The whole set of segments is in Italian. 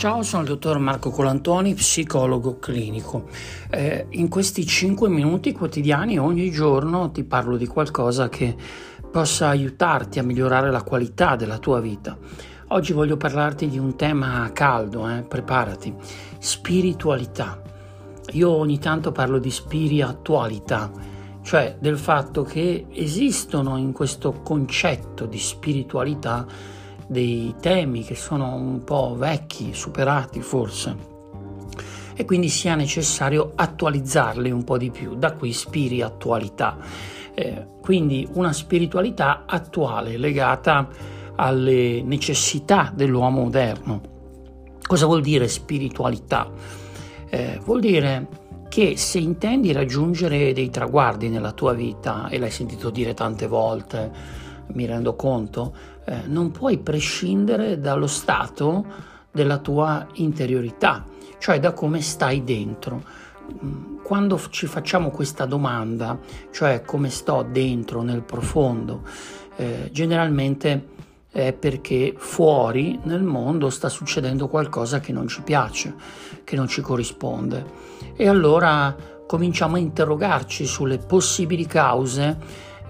Ciao, sono il dottor Marco Colantoni, psicologo clinico. Eh, in questi 5 minuti quotidiani ogni giorno ti parlo di qualcosa che possa aiutarti a migliorare la qualità della tua vita. Oggi voglio parlarti di un tema caldo, eh? preparati, spiritualità. Io ogni tanto parlo di spiritualità, cioè del fatto che esistono in questo concetto di spiritualità dei temi che sono un po' vecchi, superati forse, e quindi sia necessario attualizzarli un po' di più, da qui spiritualità. Eh, quindi una spiritualità attuale legata alle necessità dell'uomo moderno. Cosa vuol dire spiritualità? Eh, vuol dire che se intendi raggiungere dei traguardi nella tua vita, e l'hai sentito dire tante volte, mi rendo conto, eh, non puoi prescindere dallo stato della tua interiorità, cioè da come stai dentro. Mm, quando ci facciamo questa domanda, cioè come sto dentro nel profondo, eh, generalmente è perché fuori nel mondo sta succedendo qualcosa che non ci piace, che non ci corrisponde. E allora cominciamo a interrogarci sulle possibili cause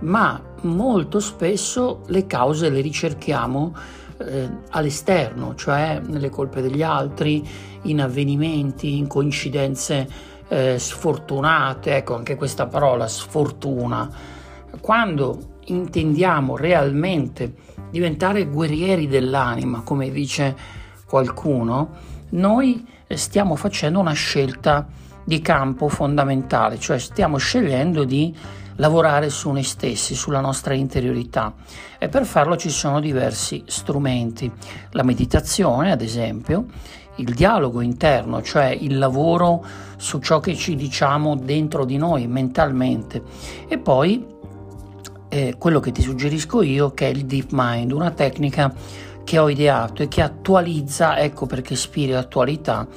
ma molto spesso le cause le ricerchiamo eh, all'esterno, cioè nelle colpe degli altri, in avvenimenti, in coincidenze eh, sfortunate, ecco anche questa parola sfortuna. Quando intendiamo realmente diventare guerrieri dell'anima, come dice qualcuno, noi stiamo facendo una scelta di campo fondamentale, cioè stiamo scegliendo di lavorare su noi stessi, sulla nostra interiorità. E per farlo ci sono diversi strumenti. La meditazione, ad esempio, il dialogo interno, cioè il lavoro su ciò che ci diciamo dentro di noi mentalmente. E poi eh, quello che ti suggerisco io che è il deep mind, una tecnica che ho ideato e che attualizza, ecco perché spiritualità,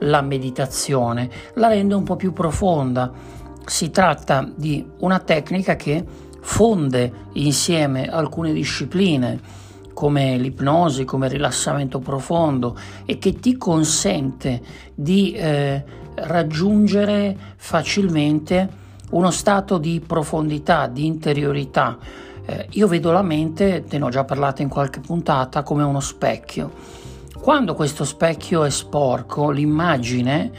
la meditazione, la rende un po' più profonda si tratta di una tecnica che fonde insieme alcune discipline come l'ipnosi, come il rilassamento profondo e che ti consente di eh, raggiungere facilmente uno stato di profondità, di interiorità. Eh, io vedo la mente, te ne ho già parlato in qualche puntata, come uno specchio. Quando questo specchio è sporco, l'immagine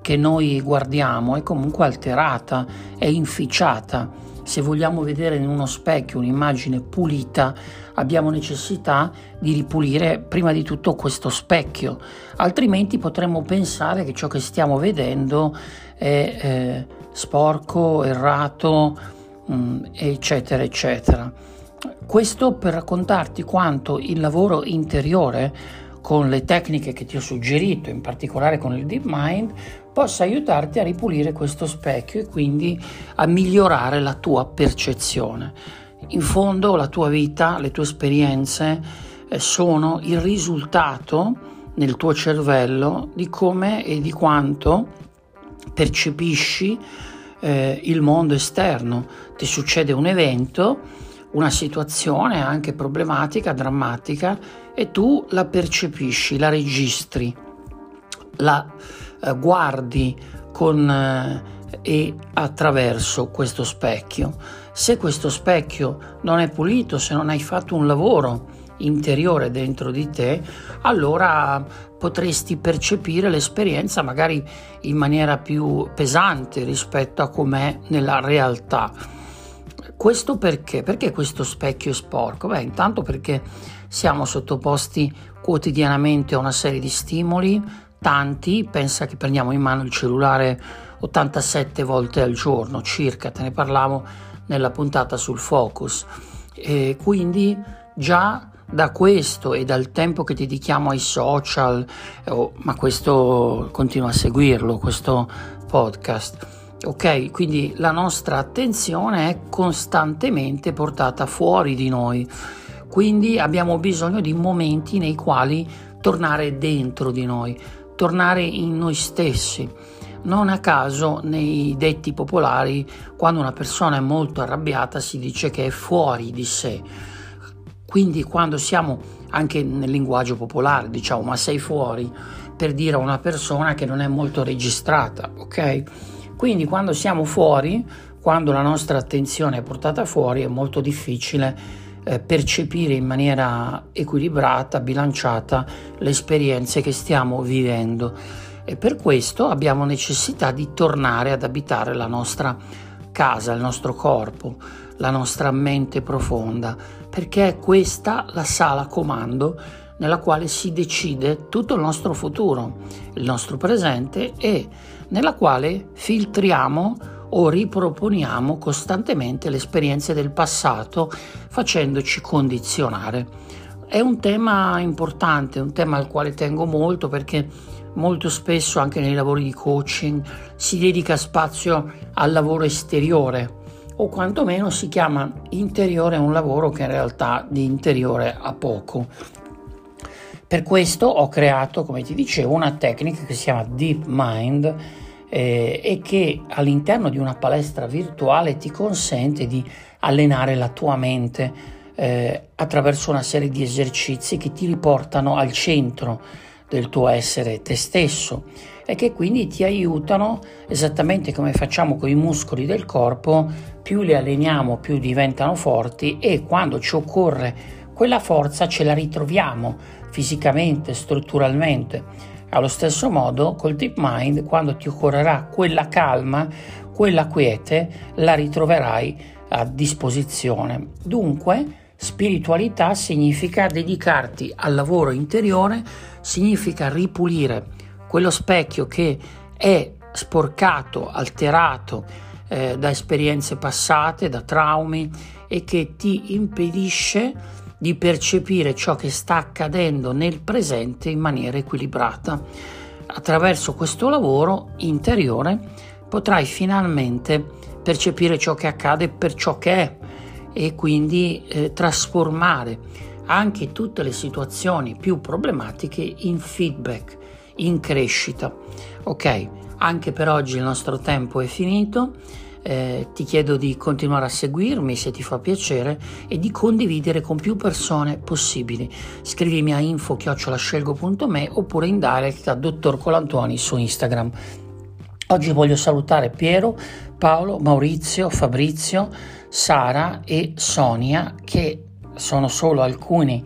che noi guardiamo è comunque alterata, è inficiata. Se vogliamo vedere in uno specchio un'immagine pulita, abbiamo necessità di ripulire prima di tutto questo specchio, altrimenti potremmo pensare che ciò che stiamo vedendo è eh, sporco, errato, mh, mm, eccetera, eccetera. Questo per raccontarti quanto il lavoro interiore con le tecniche che ti ho suggerito, in particolare con il Deep Mind, possa aiutarti a ripulire questo specchio e quindi a migliorare la tua percezione. In fondo la tua vita, le tue esperienze eh, sono il risultato nel tuo cervello di come e di quanto percepisci eh, il mondo esterno. Ti succede un evento, una situazione anche problematica, drammatica e tu la percepisci, la registri, la eh, guardi con eh, e attraverso questo specchio. Se questo specchio non è pulito, se non hai fatto un lavoro interiore dentro di te, allora potresti percepire l'esperienza magari in maniera più pesante rispetto a com'è nella realtà. Questo perché? Perché questo specchio è sporco? Beh, intanto perché siamo sottoposti quotidianamente a una serie di stimoli, tanti, pensa che prendiamo in mano il cellulare 87 volte al giorno circa, te ne parlavo nella puntata sul focus. E quindi già da questo e dal tempo che dedichiamo ai social, oh, ma questo continua a seguirlo, questo podcast Ok, quindi la nostra attenzione è costantemente portata fuori di noi, quindi abbiamo bisogno di momenti nei quali tornare dentro di noi, tornare in noi stessi. Non a caso nei detti popolari, quando una persona è molto arrabbiata si dice che è fuori di sé. Quindi quando siamo anche nel linguaggio popolare diciamo ma sei fuori, per dire a una persona che non è molto registrata, ok? Quindi quando siamo fuori, quando la nostra attenzione è portata fuori, è molto difficile eh, percepire in maniera equilibrata, bilanciata le esperienze che stiamo vivendo. E per questo abbiamo necessità di tornare ad abitare la nostra casa, il nostro corpo, la nostra mente profonda, perché è questa la sala comando nella quale si decide tutto il nostro futuro, il nostro presente e nella quale filtriamo o riproponiamo costantemente le esperienze del passato facendoci condizionare. È un tema importante, un tema al quale tengo molto perché molto spesso anche nei lavori di coaching si dedica spazio al lavoro esteriore o quantomeno si chiama interiore un lavoro che in realtà di interiore ha poco. Per questo ho creato, come ti dicevo, una tecnica che si chiama Deep Mind eh, e che all'interno di una palestra virtuale ti consente di allenare la tua mente eh, attraverso una serie di esercizi che ti riportano al centro del tuo essere te stesso e che quindi ti aiutano esattamente come facciamo con i muscoli del corpo, più li alleniamo più diventano forti e quando ci occorre quella forza ce la ritroviamo fisicamente, strutturalmente. Allo stesso modo, col Deep Mind, quando ti occorrerà quella calma, quella quiete, la ritroverai a disposizione. Dunque, Spiritualità significa dedicarti al lavoro interiore, significa ripulire quello specchio che è sporcato, alterato eh, da esperienze passate, da traumi e che ti impedisce di percepire ciò che sta accadendo nel presente in maniera equilibrata. Attraverso questo lavoro interiore potrai finalmente percepire ciò che accade per ciò che è e quindi eh, trasformare anche tutte le situazioni più problematiche in feedback, in crescita. Ok, anche per oggi il nostro tempo è finito. Eh, ti chiedo di continuare a seguirmi se ti fa piacere e di condividere con più persone possibili. Scrivimi a info-scelgo.me oppure in direct a Dottor Colantoni su Instagram. Oggi voglio salutare Piero, Paolo, Maurizio, Fabrizio, Sara e Sonia che sono solo alcuni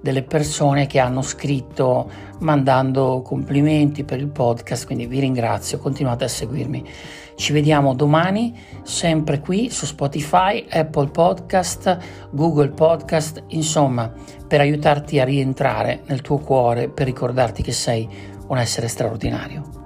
delle persone che hanno scritto mandando complimenti per il podcast, quindi vi ringrazio, continuate a seguirmi. Ci vediamo domani, sempre qui su Spotify, Apple Podcast, Google Podcast, insomma, per aiutarti a rientrare nel tuo cuore, per ricordarti che sei un essere straordinario.